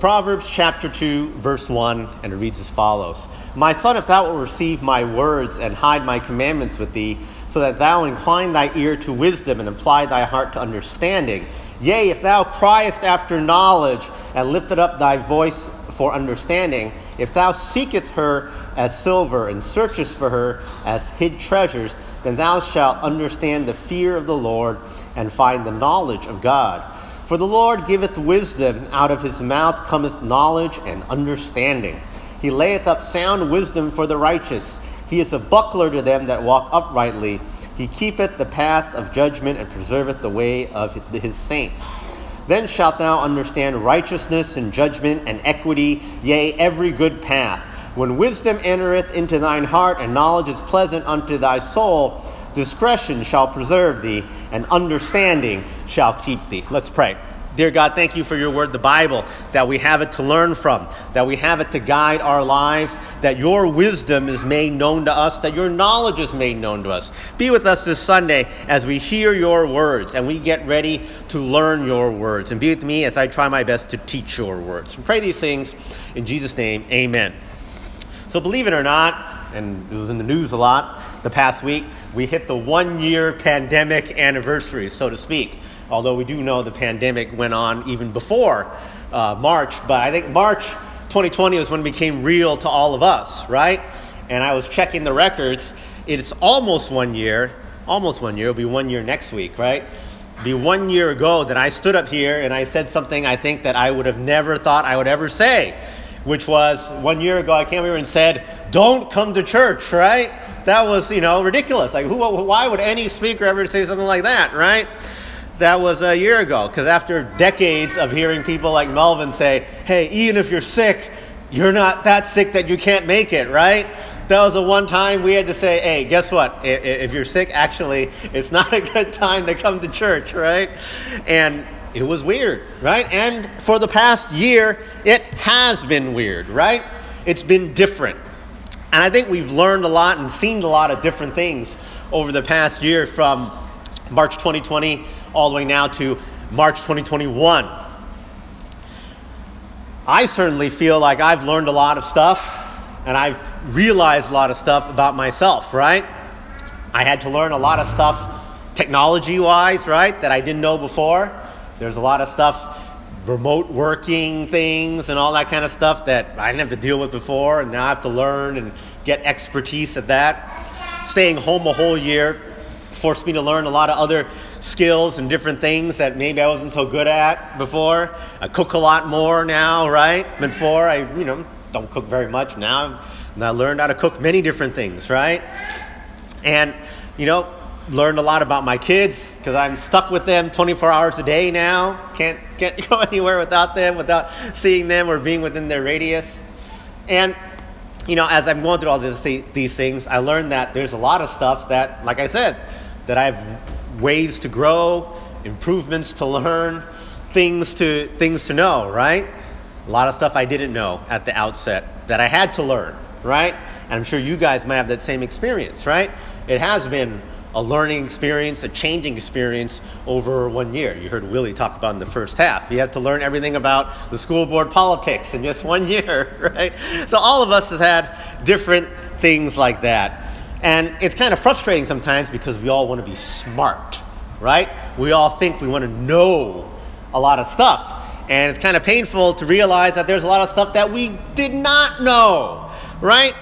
Proverbs chapter 2, verse 1, and it reads as follows My son, if thou wilt receive my words and hide my commandments with thee, so that thou incline thy ear to wisdom and apply thy heart to understanding, yea, if thou criest after knowledge and lifted up thy voice for understanding, if thou seekest her as silver and searchest for her as hid treasures, then thou shalt understand the fear of the Lord and find the knowledge of God. For the Lord giveth wisdom, out of his mouth cometh knowledge and understanding. He layeth up sound wisdom for the righteous. He is a buckler to them that walk uprightly. He keepeth the path of judgment and preserveth the way of his saints. Then shalt thou understand righteousness and judgment and equity, yea, every good path. When wisdom entereth into thine heart and knowledge is pleasant unto thy soul, discretion shall preserve thee, and understanding shall keep thee. Let's pray. Dear God, thank you for your word, the Bible, that we have it to learn from, that we have it to guide our lives, that your wisdom is made known to us, that your knowledge is made known to us. Be with us this Sunday as we hear your words and we get ready to learn your words. And be with me as I try my best to teach your words. We pray these things in Jesus' name. Amen. So, believe it or not, and it was in the news a lot the past week, we hit the one year pandemic anniversary, so to speak. Although we do know the pandemic went on even before uh, March, but I think March 2020 was when it became real to all of us, right? And I was checking the records. It's almost one year, almost one year. It'll be one year next week, right? It'll be one year ago that I stood up here and I said something I think that I would have never thought I would ever say, which was one year ago I came here and said, "Don't come to church," right? That was, you know, ridiculous. Like, who, why would any speaker ever say something like that, right? that was a year ago. Because after decades of hearing people like Melvin say, hey, even if you're sick, you're not that sick that you can't make it, right? That was the one time we had to say, hey, guess what? If you're sick, actually, it's not a good time to come to church, right? And it was weird, right? And for the past year, it has been weird, right? It's been different. And I think we've learned a lot and seen a lot of different things over the past year from March 2020 all the way now to March 2021. I certainly feel like I've learned a lot of stuff and I've realized a lot of stuff about myself, right? I had to learn a lot of stuff technology wise, right, that I didn't know before. There's a lot of stuff, remote working things and all that kind of stuff that I didn't have to deal with before, and now I have to learn and get expertise at that. Staying home a whole year forced me to learn a lot of other skills and different things that maybe I wasn't so good at before. I cook a lot more now, right? Before I, you know, don't cook very much now. And I learned how to cook many different things, right? And, you know, learned a lot about my kids because I'm stuck with them 24 hours a day now. Can't, can't go anywhere without them, without seeing them or being within their radius. And, you know, as I'm going through all this, these things, I learned that there's a lot of stuff that, like I said, that I have ways to grow, improvements to learn, things to things to know, right? A lot of stuff I didn't know at the outset that I had to learn, right? And I'm sure you guys might have that same experience, right? It has been a learning experience, a changing experience over one year. You heard Willie talk about in the first half. You had to learn everything about the school board politics in just one year, right? So all of us has had different things like that. And it's kind of frustrating sometimes because we all want to be smart, right? We all think we want to know a lot of stuff. And it's kind of painful to realize that there's a lot of stuff that we did not know, right?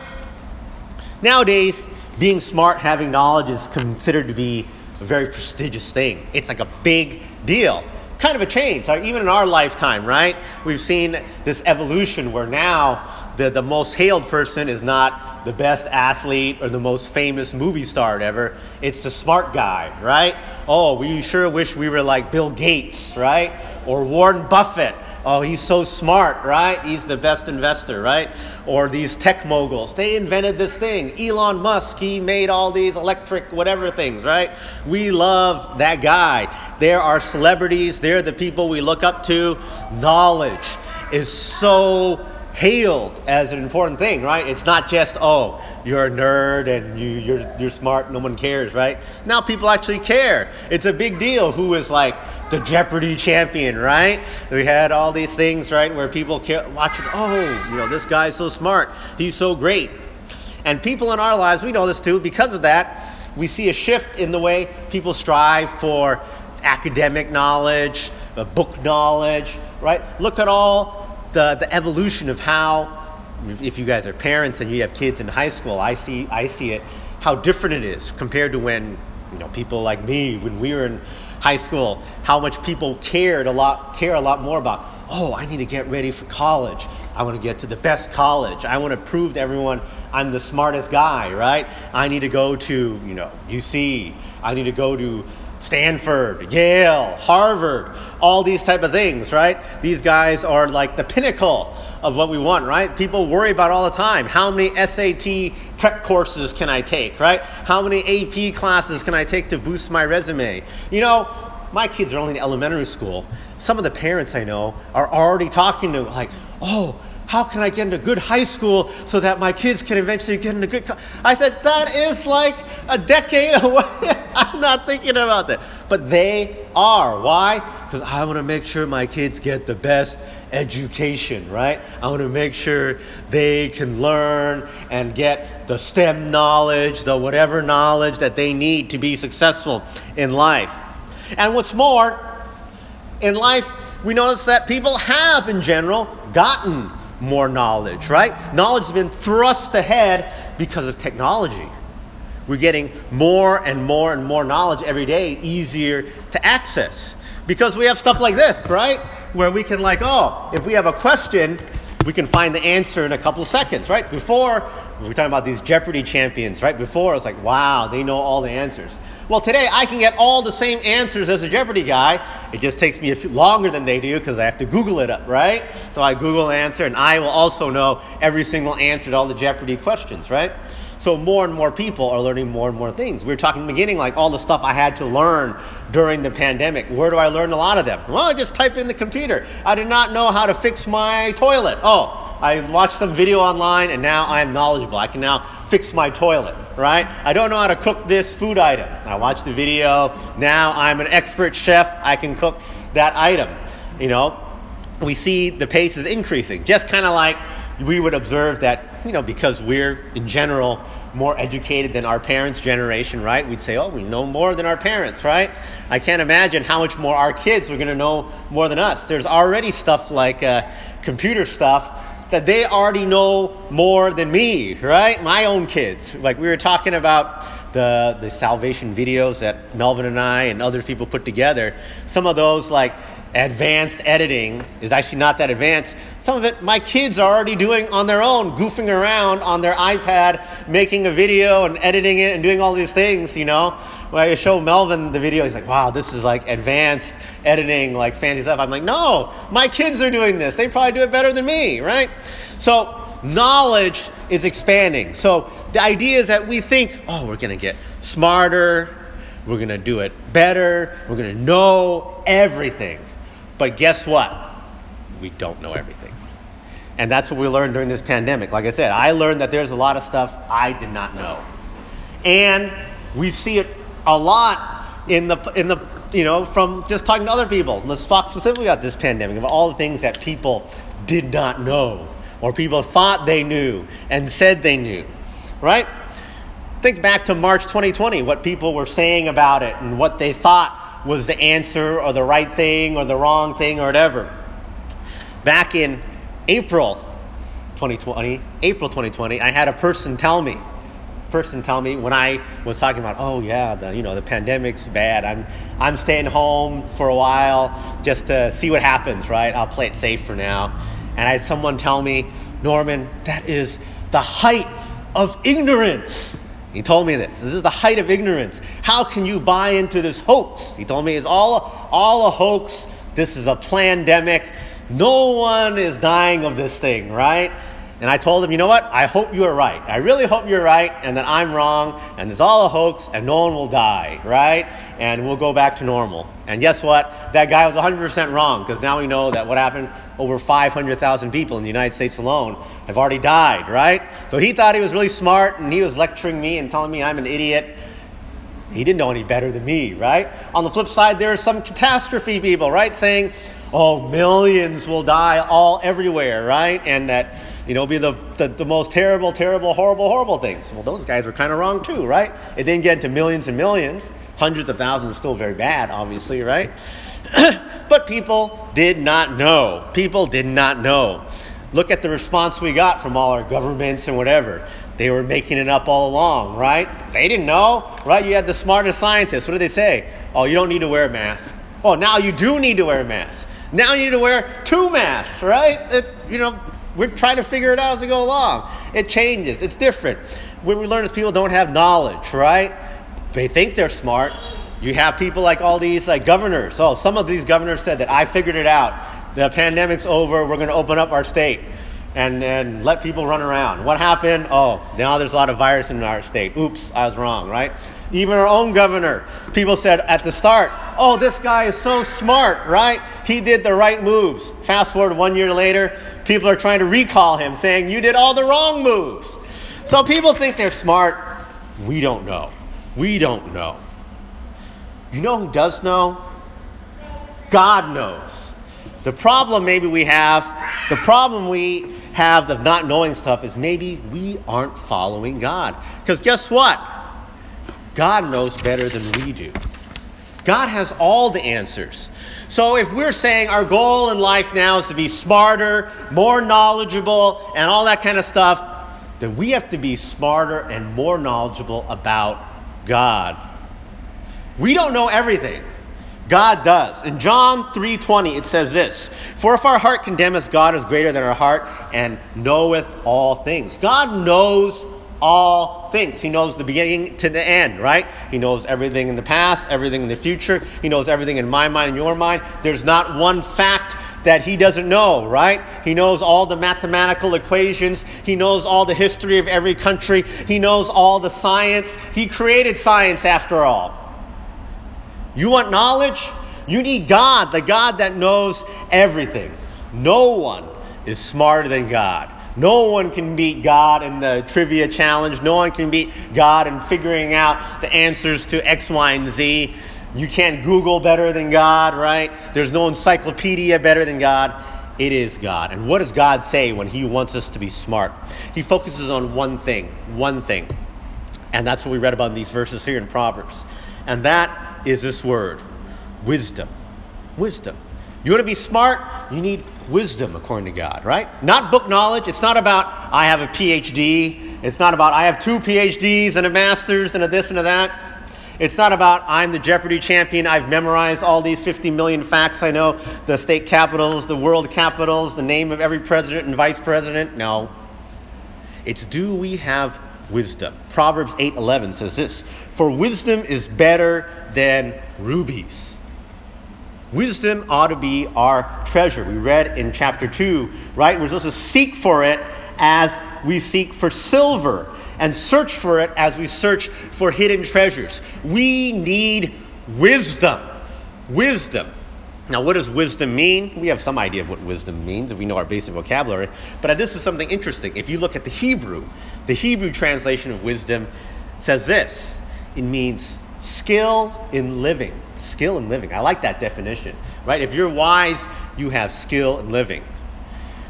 Nowadays, being smart, having knowledge is considered to be a very prestigious thing. It's like a big deal. Kind of a change, like even in our lifetime, right? We've seen this evolution where now the, the most hailed person is not the best athlete or the most famous movie star ever. It's the smart guy, right? Oh, we sure wish we were like Bill Gates, right? Or Warren Buffett. Oh, he's so smart, right? He's the best investor, right? Or these tech moguls. They invented this thing. Elon Musk, he made all these electric whatever things, right? We love that guy. They're our celebrities. They're the people we look up to. Knowledge is so hailed as an important thing, right? It's not just, oh, you're a nerd and you, you're, you're smart, no one cares, right? Now people actually care. It's a big deal who is like the Jeopardy champion, right? We had all these things, right, where people watching, oh, you know, this guy's so smart, he's so great. And people in our lives, we know this too, because of that, we see a shift in the way people strive for academic knowledge, uh, book knowledge, right? Look at all the, the evolution of how, if you guys are parents and you have kids in high school, I see, I see it, how different it is compared to when, you know, people like me, when we were in high school, how much people cared a lot, care a lot more about, oh, I need to get ready for college. I want to get to the best college. I want to prove to everyone I'm the smartest guy, right? I need to go to, you know, UC. I need to go to Stanford, Yale, Harvard, all these type of things, right? These guys are like the pinnacle of what we want, right? People worry about all the time. How many SAT prep courses can I take, right? How many AP classes can I take to boost my resume? You know, my kids are only in elementary school. Some of the parents I know are already talking to like, "Oh, how can I get into good high school so that my kids can eventually get into good? I said, that is like a decade away. I'm not thinking about that. But they are. Why? Because I want to make sure my kids get the best education, right? I want to make sure they can learn and get the STEM knowledge, the whatever knowledge that they need to be successful in life. And what's more, in life, we notice that people have, in general, gotten more knowledge, right? Knowledge has been thrust ahead because of technology. We're getting more and more and more knowledge every day, easier to access. Because we have stuff like this, right? Where we can, like, oh, if we have a question, we can find the answer in a couple of seconds, right? Before, we are talking about these Jeopardy champions, right? Before, it was like, wow, they know all the answers. Well, today I can get all the same answers as a Jeopardy guy. It just takes me a few longer than they do because I have to Google it up, right? So I Google an answer, and I will also know every single answer to all the Jeopardy questions, right? So more and more people are learning more and more things. We were talking in the beginning, like all the stuff I had to learn during the pandemic. Where do I learn a lot of them? Well, I just type in the computer. I did not know how to fix my toilet. Oh, I watched some video online and now I am knowledgeable. I can now fix my toilet, right? I don't know how to cook this food item. I watched the video. Now I'm an expert chef. I can cook that item. You know, we see the pace is increasing. Just kind of like we would observe that, you know, because we're in general more educated than our parents' generation, right? We'd say, oh, we know more than our parents, right? I can't imagine how much more our kids are going to know more than us. There's already stuff like uh, computer stuff that they already know more than me, right? My own kids. Like we were talking about the, the salvation videos that Melvin and I and other people put together. Some of those, like advanced editing, is actually not that advanced. Some of it my kids are already doing on their own, goofing around on their iPad, making a video and editing it and doing all these things, you know? when I show Melvin the video, he's like, wow, this is like advanced editing, like fancy stuff. I'm like, no, my kids are doing this. They probably do it better than me, right? So knowledge is expanding. So the idea is that we think, oh, we're going to get smarter, we're going to do it better, we're going to know everything. But guess what? We don't know everything. And that's what we learned during this pandemic. Like I said, I learned that there's a lot of stuff I did not know. And we see it a lot in the in the you know from just talking to other people. Let's talk specifically about this pandemic of all the things that people did not know or people thought they knew and said they knew, right? Think back to March 2020, what people were saying about it and what they thought was the answer or the right thing or the wrong thing or whatever. Back in April 2020, April 2020, I had a person tell me, person tell me when I was talking about, oh yeah, the you know the pandemic's bad. I'm I'm staying home for a while just to see what happens. Right, I'll play it safe for now. And I had someone tell me, Norman, that is the height of ignorance. He told me this. This is the height of ignorance. How can you buy into this hoax? He told me it's all all a hoax. This is a pandemic. No one is dying of this thing, right? And I told him, you know what? I hope you are right. I really hope you're right and that I'm wrong and it's all a hoax and no one will die, right? And we'll go back to normal. And guess what? That guy was 100% wrong because now we know that what happened, over 500,000 people in the United States alone have already died, right? So he thought he was really smart and he was lecturing me and telling me I'm an idiot. He didn't know any better than me, right? On the flip side, there are some catastrophe people, right? Saying, oh, millions will die all everywhere, right? And that, you know, be the, the, the most terrible, terrible, horrible, horrible things. Well, those guys were kind of wrong too, right? It didn't get into millions and millions. Hundreds of thousands is still very bad, obviously, right? but people did not know. People did not know. Look at the response we got from all our governments and whatever. They were making it up all along, right? They didn't know, right? You had the smartest scientists. What did they say? Oh, you don't need to wear a mask. Oh, now you do need to wear a mask. Now you need to wear two masks, right? It, you know, we're trying to figure it out as we go along. It changes. It's different. What we learn is people don't have knowledge, right? They think they're smart. You have people like all these like governors. Oh, some of these governors said that I figured it out. The pandemic's over. We're going to open up our state and, and let people run around. What happened? Oh, now there's a lot of virus in our state. Oops, I was wrong, right? Even our own governor, people said at the start, oh, this guy is so smart, right? He did the right moves. Fast forward one year later, people are trying to recall him, saying, you did all the wrong moves. So people think they're smart. We don't know. We don't know. You know who does know? God knows. The problem maybe we have, the problem we have of not knowing stuff is maybe we aren't following God. Because guess what? God knows better than we do. God has all the answers. So if we're saying our goal in life now is to be smarter, more knowledgeable, and all that kind of stuff, then we have to be smarter and more knowledgeable about God. We don't know everything. God does. In John 3:20 it says this, "For if our heart condemn us, God is greater than our heart and knoweth all things." God knows all things. He knows the beginning to the end, right? He knows everything in the past, everything in the future. He knows everything in my mind and your mind. There's not one fact that he doesn't know, right? He knows all the mathematical equations. He knows all the history of every country. He knows all the science. He created science after all. You want knowledge? You need God, the God that knows everything. No one is smarter than God. No one can beat God in the trivia challenge. No one can beat God in figuring out the answers to X, Y, and Z. You can't Google better than God, right? There's no encyclopedia better than God. It is God. And what does God say when He wants us to be smart? He focuses on one thing, one thing. And that's what we read about in these verses here in Proverbs. And that is this word wisdom. Wisdom. You want to be smart? You need wisdom, according to God, right? Not book knowledge. It's not about, I have a PhD. It's not about, I have two PhDs and a master's and a this and a that. It's not about I'm the Jeopardy champion. I've memorized all these 50 million facts. I know the state capitals, the world capitals, the name of every president and vice president. No. It's do we have wisdom? Proverbs 8:11 says this, "For wisdom is better than rubies." Wisdom ought to be our treasure. We read in chapter 2, right? We're supposed to seek for it as we seek for silver and search for it as we search for hidden treasures. We need wisdom. Wisdom. Now, what does wisdom mean? We have some idea of what wisdom means if we know our basic vocabulary. But this is something interesting. If you look at the Hebrew, the Hebrew translation of wisdom says this it means skill in living. Skill in living. I like that definition, right? If you're wise, you have skill in living.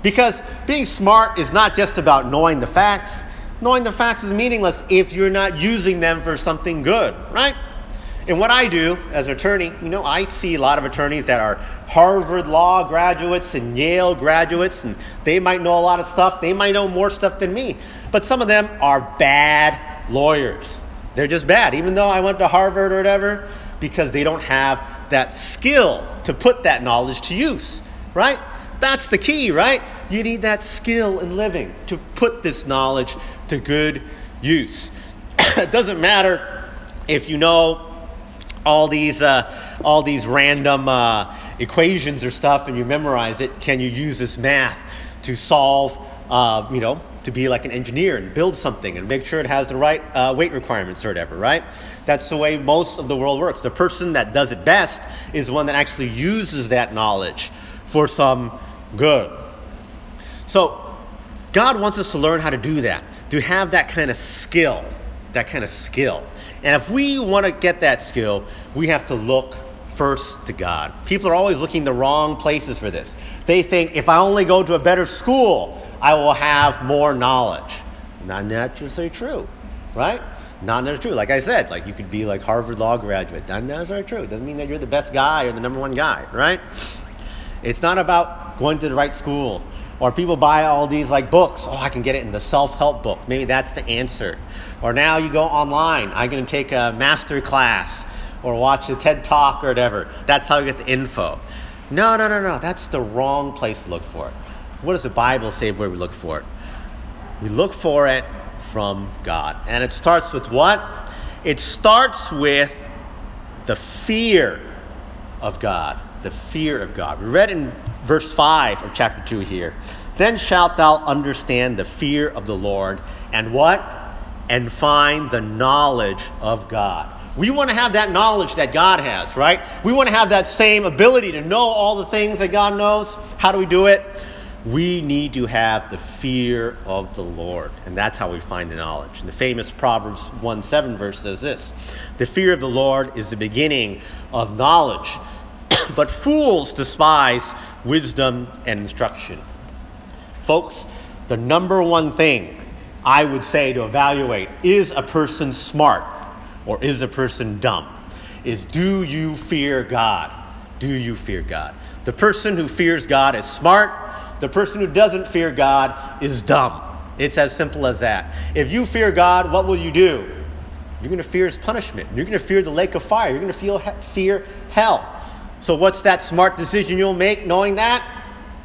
Because being smart is not just about knowing the facts, knowing the facts is meaningless if you're not using them for something good, right? And what I do as an attorney, you know, I see a lot of attorneys that are Harvard Law graduates and Yale graduates, and they might know a lot of stuff. They might know more stuff than me. But some of them are bad lawyers. They're just bad, even though I went to Harvard or whatever, because they don't have that skill to put that knowledge to use, right? That's the key, right? You need that skill in living to put this knowledge to good use. it doesn't matter if you know all these uh, all these random uh, equations or stuff and you memorize it. Can you use this math to solve? Uh, you know, to be like an engineer and build something and make sure it has the right uh, weight requirements or whatever, right? That's the way most of the world works. The person that does it best is one that actually uses that knowledge for some good. So, God wants us to learn how to do that, to have that kind of skill, that kind of skill. And if we want to get that skill, we have to look first to God. People are always looking the wrong places for this. They think if I only go to a better school, I will have more knowledge. Not necessarily true, right? Not necessarily true. Like I said, like you could be like Harvard law graduate. Not necessarily true. Doesn't mean that you're the best guy or the number one guy, right? It's not about going to the right school. Or people buy all these like books. Oh, I can get it in the self-help book. Maybe that's the answer. Or now you go online. I'm going to take a master class or watch a TED talk or whatever. That's how you get the info. No, no, no, no. That's the wrong place to look for it. What does the Bible say where we look for it? We look for it from God. And it starts with what? It starts with the fear of God. The fear of God. We read in verse 5 of chapter 2 here. Then shalt thou understand the fear of the Lord and what? And find the knowledge of God. We want to have that knowledge that God has, right? We want to have that same ability to know all the things that God knows. How do we do it? We need to have the fear of the Lord. And that's how we find the knowledge. And the famous Proverbs 1 7 verse says this The fear of the Lord is the beginning of knowledge, but fools despise wisdom and instruction. Folks, the number one thing I would say to evaluate is a person smart or is a person dumb? Is do you fear God? Do you fear God? The person who fears God is smart. The person who doesn't fear God is dumb. It's as simple as that. If you fear God, what will you do? You're going to fear his punishment. You're going to fear the lake of fire. You're going to feel, fear hell. So, what's that smart decision you'll make knowing that?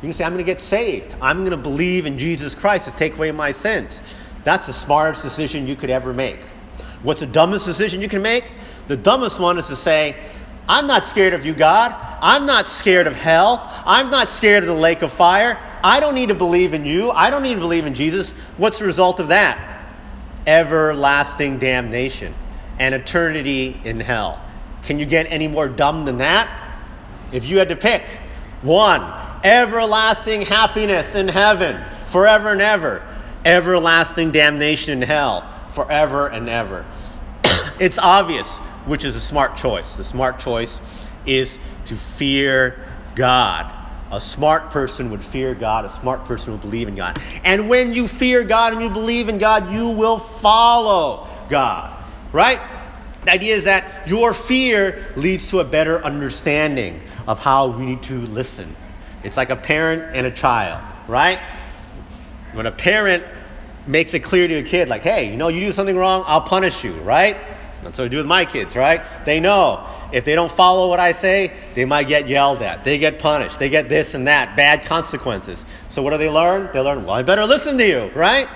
You can say, I'm going to get saved. I'm going to believe in Jesus Christ to take away my sins. That's the smartest decision you could ever make. What's the dumbest decision you can make? The dumbest one is to say, I'm not scared of you, God. I'm not scared of hell. I'm not scared of the lake of fire. I don't need to believe in you. I don't need to believe in Jesus. What's the result of that? Everlasting damnation and eternity in hell. Can you get any more dumb than that? If you had to pick one, everlasting happiness in heaven forever and ever, everlasting damnation in hell forever and ever. it's obvious which is a smart choice. The smart choice is to fear God. A smart person would fear God. A smart person would believe in God. And when you fear God and you believe in God, you will follow God. Right? The idea is that your fear leads to a better understanding of how we need to listen. It's like a parent and a child, right? When a parent makes it clear to a kid, like, hey, you know, you do something wrong, I'll punish you, right? That's what I do with my kids, right? They know if they don't follow what I say, they might get yelled at. They get punished. They get this and that, bad consequences. So what do they learn? They learn, well, I better listen to you, right?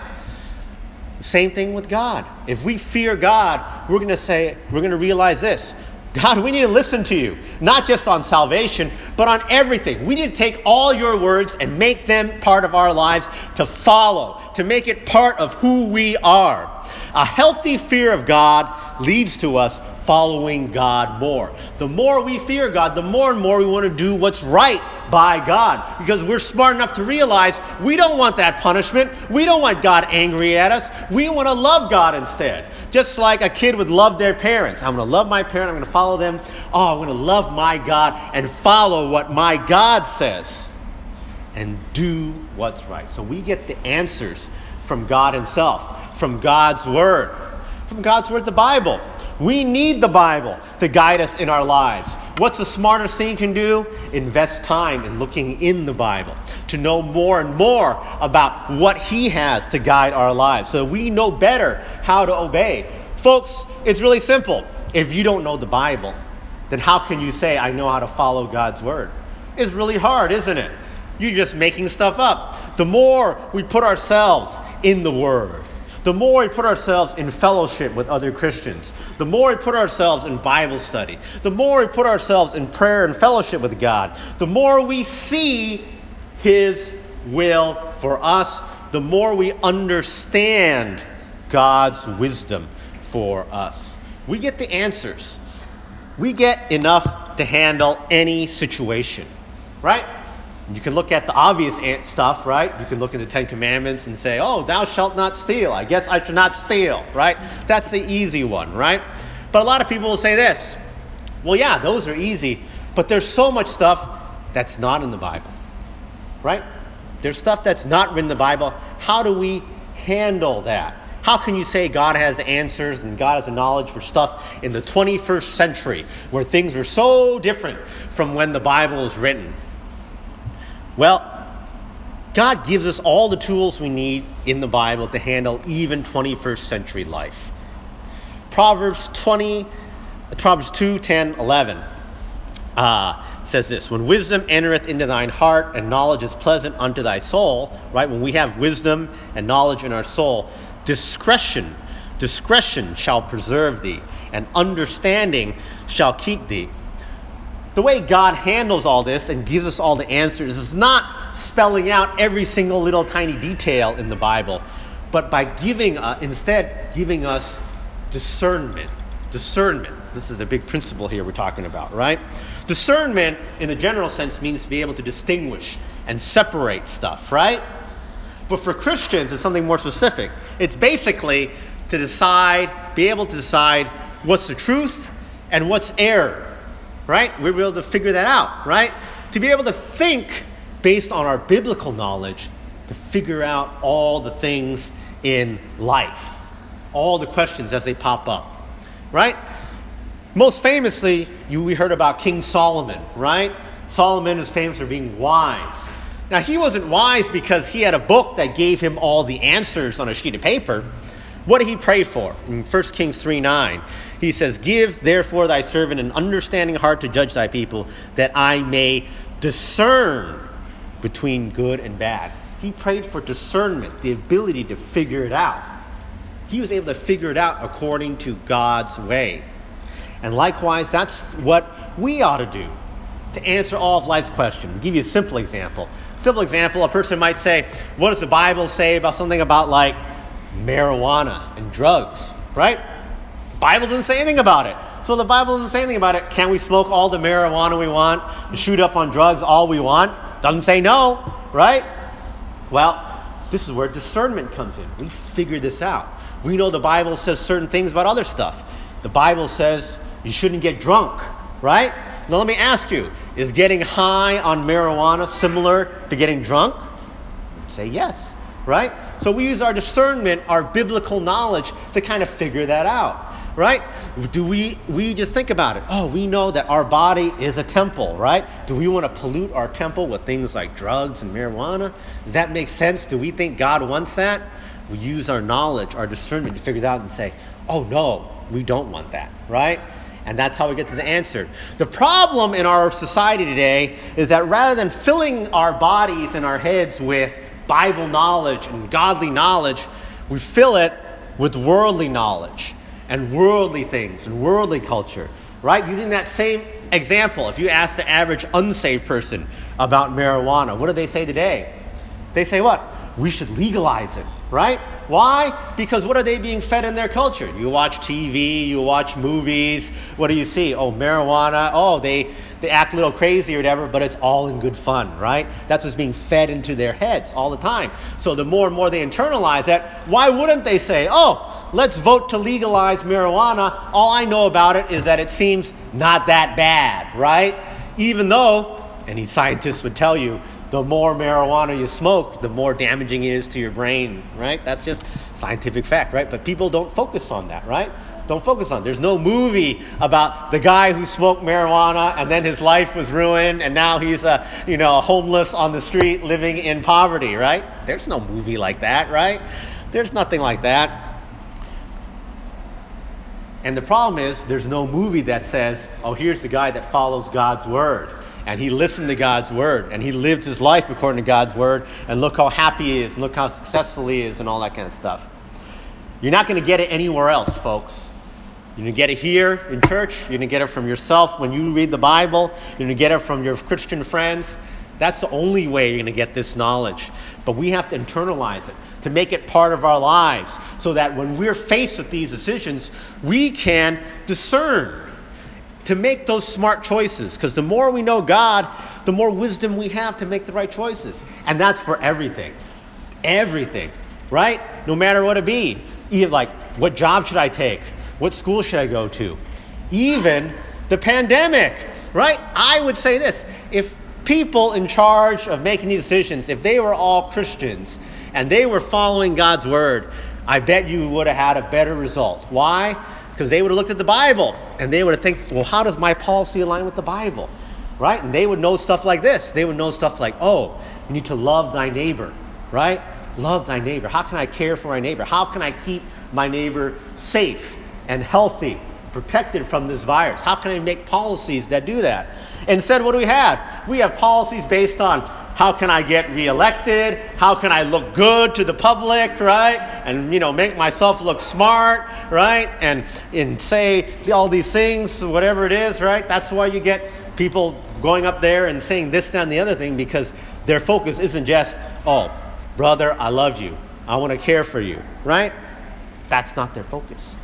Same thing with God. If we fear God, we're going to say, we're going to realize this God, we need to listen to you, not just on salvation, but on everything. We need to take all your words and make them part of our lives to follow, to make it part of who we are. A healthy fear of God leads to us following God more. The more we fear God, the more and more we want to do what's right by God because we're smart enough to realize we don't want that punishment. We don't want God angry at us. We want to love God instead. Just like a kid would love their parents. I'm going to love my parent. I'm going to follow them. Oh, I'm going to love my God and follow what my God says and do what's right. So we get the answers from God Himself, from God's Word, from God's Word, the Bible. We need the Bible to guide us in our lives. What's the smartest thing you can do? Invest time in looking in the Bible to know more and more about what He has to guide our lives so we know better how to obey. Folks, it's really simple. If you don't know the Bible, then how can you say, I know how to follow God's Word? It's really hard, isn't it? You're just making stuff up. The more we put ourselves in the Word, the more we put ourselves in fellowship with other Christians, the more we put ourselves in Bible study, the more we put ourselves in prayer and fellowship with God, the more we see His will for us, the more we understand God's wisdom for us. We get the answers. We get enough to handle any situation, right? You can look at the obvious stuff, right? You can look at the Ten Commandments and say, oh, thou shalt not steal. I guess I should not steal, right? That's the easy one, right? But a lot of people will say this well, yeah, those are easy, but there's so much stuff that's not in the Bible, right? There's stuff that's not written in the Bible. How do we handle that? How can you say God has answers and God has a knowledge for stuff in the 21st century where things are so different from when the Bible was written? Well, God gives us all the tools we need in the Bible to handle even 21st century life. Proverbs 20, Proverbs 2, 10, 11 uh, says this When wisdom entereth into thine heart and knowledge is pleasant unto thy soul, right? When we have wisdom and knowledge in our soul, discretion, discretion shall preserve thee, and understanding shall keep thee. The way God handles all this and gives us all the answers is not spelling out every single little tiny detail in the Bible, but by giving, uh, instead, giving us discernment. Discernment. This is the big principle here we're talking about, right? Discernment, in the general sense, means to be able to distinguish and separate stuff, right? But for Christians, it's something more specific. It's basically to decide, be able to decide what's the truth and what's error, right? We're able to figure that out, right? To be able to think based on our biblical knowledge to figure out all the things in life all the questions as they pop up, right? Most famously, you, we heard about King Solomon, right? Solomon is famous for being wise. Now, he wasn't wise because he had a book that gave him all the answers on a sheet of paper. What did he pray for? In 1 Kings 3 9, he says, Give therefore thy servant an understanding heart to judge thy people, that I may discern between good and bad. He prayed for discernment, the ability to figure it out he was able to figure it out according to God's way. And likewise, that's what we ought to do to answer all of life's questions. I'll give you a simple example. Simple example, a person might say, What does the Bible say about something about like marijuana and drugs? Right? Bible doesn't say anything about it. So the Bible doesn't say anything about it. Can we smoke all the marijuana we want, shoot up on drugs all we want? Doesn't say no, right? Well, this is where discernment comes in. We figure this out. We know the Bible says certain things about other stuff. The Bible says you shouldn't get drunk, right? Now, let me ask you is getting high on marijuana similar to getting drunk? Say yes, right? So we use our discernment, our biblical knowledge to kind of figure that out right? Do we we just think about it? Oh, we know that our body is a temple, right? Do we want to pollute our temple with things like drugs and marijuana? Does that make sense? Do we think God wants that? we use our knowledge, our discernment to figure it out and say, oh no, we don't want that, right? And that's how we get to the answer. The problem in our society today is that rather than filling our bodies and our heads with Bible knowledge and godly knowledge, we fill it with worldly knowledge and worldly things and worldly culture, right? Using that same example, if you ask the average unsaved person about marijuana, what do they say today? They say what? We should legalize it right? Why? Because what are they being fed in their culture? You watch TV, you watch movies. What do you see? Oh, marijuana. Oh, they, they act a little crazy or whatever, but it's all in good fun, right? That's what's being fed into their heads all the time. So the more and more they internalize that, why wouldn't they say, oh, let's vote to legalize marijuana? All I know about it is that it seems not that bad, right? Even though, any scientist would tell you, the more marijuana you smoke, the more damaging it is to your brain, right? That's just scientific fact, right? But people don't focus on that, right? Don't focus on. There's no movie about the guy who smoked marijuana and then his life was ruined and now he's a, you know, homeless on the street living in poverty, right? There's no movie like that, right? There's nothing like that. And the problem is, there's no movie that says, oh, here's the guy that follows God's word and he listened to God's word and he lived his life according to God's word and look how happy he is and look how successful he is and all that kind of stuff. You're not going to get it anywhere else, folks. You're going to get it here in church. You're going to get it from yourself when you read the Bible. You're going to get it from your Christian friends. That's the only way you're going to get this knowledge. But we have to internalize it, to make it part of our lives, so that when we're faced with these decisions, we can discern to make those smart choices. Because the more we know God, the more wisdom we have to make the right choices. And that's for everything. Everything, right? No matter what it be. Even like, what job should I take? What school should I go to? Even the pandemic, right? I would say this if people in charge of making these decisions, if they were all Christians and they were following God's word, I bet you would have had a better result. Why? Because they would have looked at the Bible and they would have think, well, how does my policy align with the Bible? Right? And they would know stuff like this. They would know stuff like, oh, you need to love thy neighbor, right? Love thy neighbor. How can I care for my neighbor? How can I keep my neighbor safe and healthy, protected from this virus? How can I make policies that do that? Instead, what do we have? We have policies based on how can I get reelected? How can I look good to the public, right? And you know, make myself look smart, right? And and say all these things, whatever it is, right? That's why you get people going up there and saying this, that, and the other thing because their focus isn't just, oh, brother, I love you. I want to care for you, right? That's not their focus.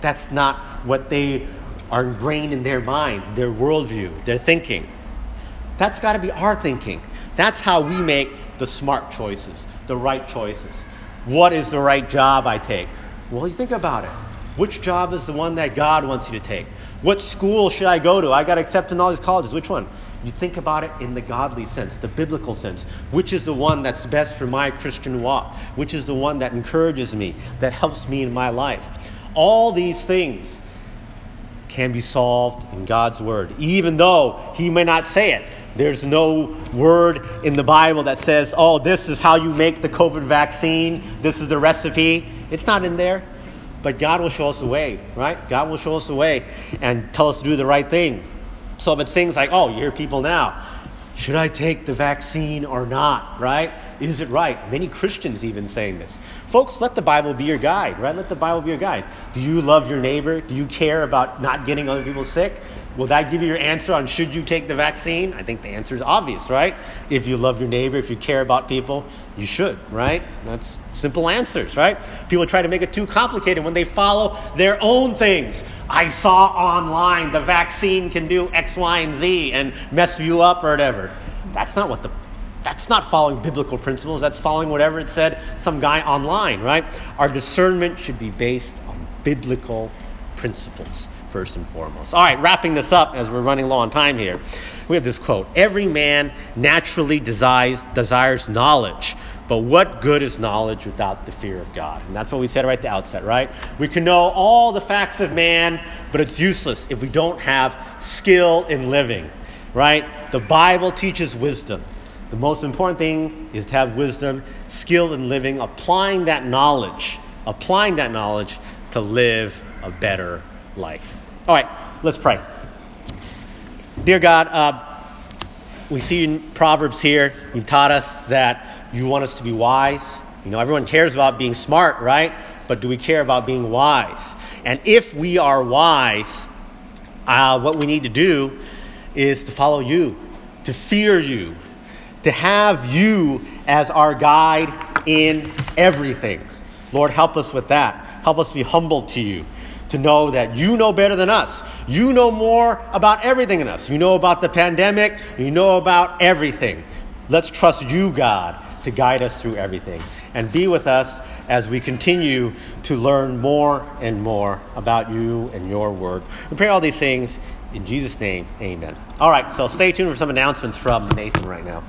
That's not what they are ingrained in their mind, their worldview, their thinking. That's got to be our thinking. That's how we make the smart choices, the right choices. What is the right job I take? Well, you think about it. Which job is the one that God wants you to take? What school should I go to? I got accepted in all these colleges. Which one? You think about it in the godly sense, the biblical sense. Which is the one that's best for my Christian walk? Which is the one that encourages me, that helps me in my life? All these things can be solved in God's Word, even though He may not say it. There's no word in the Bible that says, oh, this is how you make the COVID vaccine, this is the recipe. It's not in there. But God will show us the way, right? God will show us the way and tell us to do the right thing. So if it's things like, oh, you hear people now, should I take the vaccine or not, right? Is it right? Many Christians even saying this. Folks, let the Bible be your guide, right? Let the Bible be your guide. Do you love your neighbor? Do you care about not getting other people sick? Will that give you your answer on should you take the vaccine? I think the answer is obvious, right? If you love your neighbor, if you care about people, you should, right? That's simple answers, right? People try to make it too complicated when they follow their own things. I saw online the vaccine can do X, Y, and Z and mess you up or whatever. That's not what the that's not following biblical principles. That's following whatever it said some guy online, right? Our discernment should be based on biblical principles first and foremost. All right, wrapping this up as we're running low on time here. We have this quote Every man naturally desires, desires knowledge, but what good is knowledge without the fear of God? And that's what we said right at the outset, right? We can know all the facts of man, but it's useless if we don't have skill in living, right? The Bible teaches wisdom. The most important thing is to have wisdom, skill in living, applying that knowledge, applying that knowledge to live a better life. All right, let's pray. Dear God, uh, we see in Proverbs here, you've taught us that you want us to be wise. You know, everyone cares about being smart, right? But do we care about being wise? And if we are wise, uh, what we need to do is to follow you, to fear you, to have you as our guide in everything. Lord, help us with that. Help us be humble to you to know that you know better than us. You know more about everything in us. You know about the pandemic, you know about everything. Let's trust you, God, to guide us through everything. And be with us as we continue to learn more and more about you and your word. We pray all these things in Jesus' name, amen. All right, so stay tuned for some announcements from Nathan right now.